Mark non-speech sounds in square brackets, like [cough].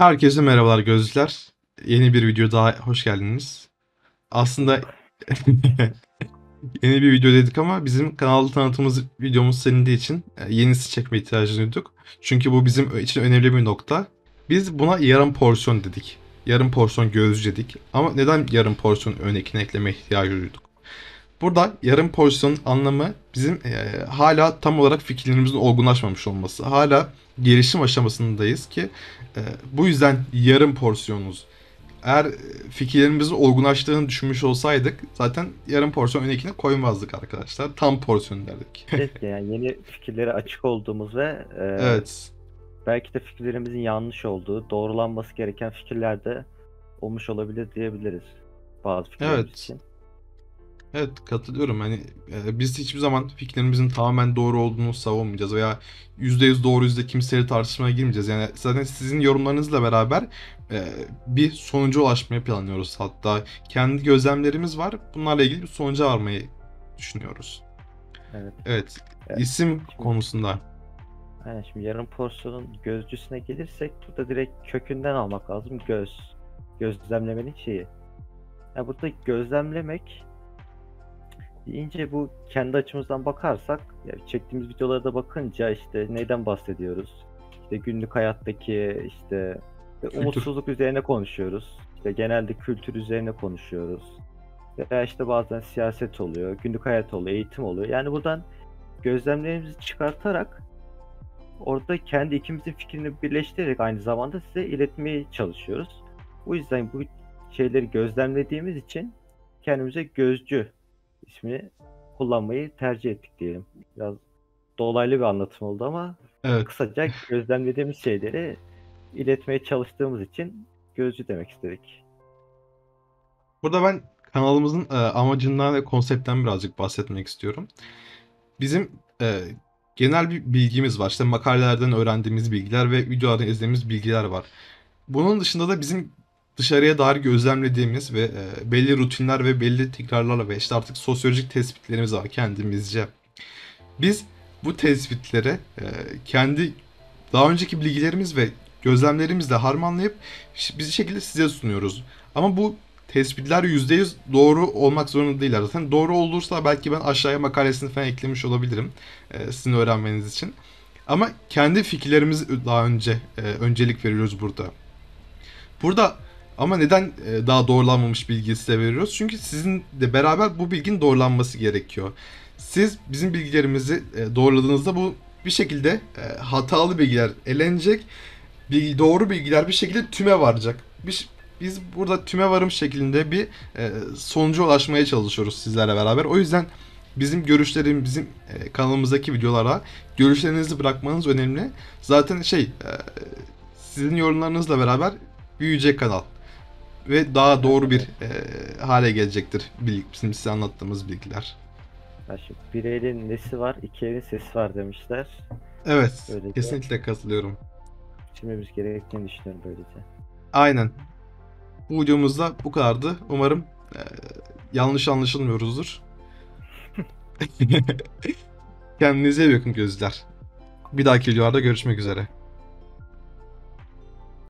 Herkese merhabalar gözlüler. Yeni bir video daha hoş geldiniz. Aslında [laughs] yeni bir video dedik ama bizim kanal tanıtımımız videomuz senindiği için e, yenisi çekme ihtiyacı duyduk. Çünkü bu bizim için önemli bir nokta. Biz buna yarım porsiyon dedik. Yarım porsiyon gözcü dedik. Ama neden yarım porsiyon örnekine ekleme ihtiyacı duyduk? Burada yarım porsiyon anlamı bizim e, hala tam olarak fikirlerimizin olgunlaşmamış olması. Hala gelişim aşamasındayız ki e, bu yüzden yarım porsiyonuz. Eğer e, fikirlerimizin olgunlaştığını düşünmüş olsaydık zaten yarım porsiyon önekine koymazdık arkadaşlar. Tam porsiyon derdik. [laughs] Keşke yani yeni fikirlere açık olduğumuz ve e, evet. belki de fikirlerimizin yanlış olduğu, doğrulanması gereken fikirler de olmuş olabilir diyebiliriz. Bazı fikirlerimiz Evet. için. Evet katılıyorum. Hani e, biz hiçbir zaman fikirlerimizin tamamen doğru olduğunu savunmayacağız veya %100 doğru yüzde kimseyle tartışmaya girmeyeceğiz. Yani zaten sizin yorumlarınızla beraber e, bir sonuca ulaşmayı planlıyoruz. Hatta kendi gözlemlerimiz var. Bunlarla ilgili bir sonuca varmayı düşünüyoruz. Evet. Evet. Evet. isim konusunda. Yani şimdi yarım porsiyonun gözcüsüne gelirsek burada direkt kökünden almak lazım. Göz. Gözlemlemenin şeyi. Yani burada gözlemlemek deyince bu kendi açımızdan bakarsak yani çektiğimiz videolara da bakınca işte neyden bahsediyoruz? İşte günlük hayattaki işte ve umutsuzluk üzerine konuşuyoruz. İşte genelde kültür üzerine konuşuyoruz. Veya işte bazen siyaset oluyor, günlük hayat oluyor, eğitim oluyor. Yani buradan gözlemlerimizi çıkartarak orada kendi ikimizin fikrini birleştirerek aynı zamanda size iletmeye çalışıyoruz. Bu yüzden bu şeyleri gözlemlediğimiz için kendimize gözcü ismini kullanmayı tercih ettik diyelim. Biraz dolaylı bir anlatım oldu ama Evet. kısaca [laughs] gözlemlediğimiz şeyleri iletmeye çalıştığımız için gözcü demek istedik. Burada ben kanalımızın e, amacından ve konseptten birazcık bahsetmek istiyorum. Bizim e, genel bir bilgimiz var. İşte makalelerden öğrendiğimiz bilgiler ve videolardan izlediğimiz bilgiler var. Bunun dışında da bizim dışarıya dair gözlemlediğimiz ve e, belli rutinler ve belli tekrarlarla ve işte artık sosyolojik tespitlerimiz var kendimizce. Biz bu tespitlere e, kendi daha önceki bilgilerimiz ve gözlemlerimizle harmanlayıp bir şekilde size sunuyoruz. Ama bu tespitler %100 doğru olmak zorunda değiller. Zaten doğru olursa belki ben aşağıya makalesini falan eklemiş olabilirim e, sizin öğrenmeniz için. Ama kendi fikirlerimizi daha önce e, öncelik veriyoruz burada. Burada ama neden e, daha doğrulanmamış bilgiyi size veriyoruz? Çünkü sizin de beraber bu bilginin doğrulanması gerekiyor. Siz bizim bilgilerimizi e, doğruladığınızda bu bir şekilde e, hatalı bilgiler elenecek. Doğru bilgiler bir şekilde tüme varacak. Biz burada tüme varım şeklinde bir sonuca ulaşmaya çalışıyoruz sizlerle beraber. O yüzden bizim görüşlerim, bizim kanalımızdaki videolara görüşlerinizi bırakmanız önemli. Zaten şey, sizin yorumlarınızla beraber büyüyecek kanal ve daha doğru bir e, hale gelecektir bil- bizim size anlattığımız bilgiler. Ya şimdi bir elin nesi var, iki elin sesi var demişler. Evet, Öyle kesinlikle katılıyorum. Düşünmemiz gerektiğini düşünüyorum böylece. Aynen. Bu videomuzda bu kadardı. Umarım e, yanlış anlaşılmıyoruzdur. [laughs] Kendinize iyi bakın gözler. Bir dahaki videolarda görüşmek üzere.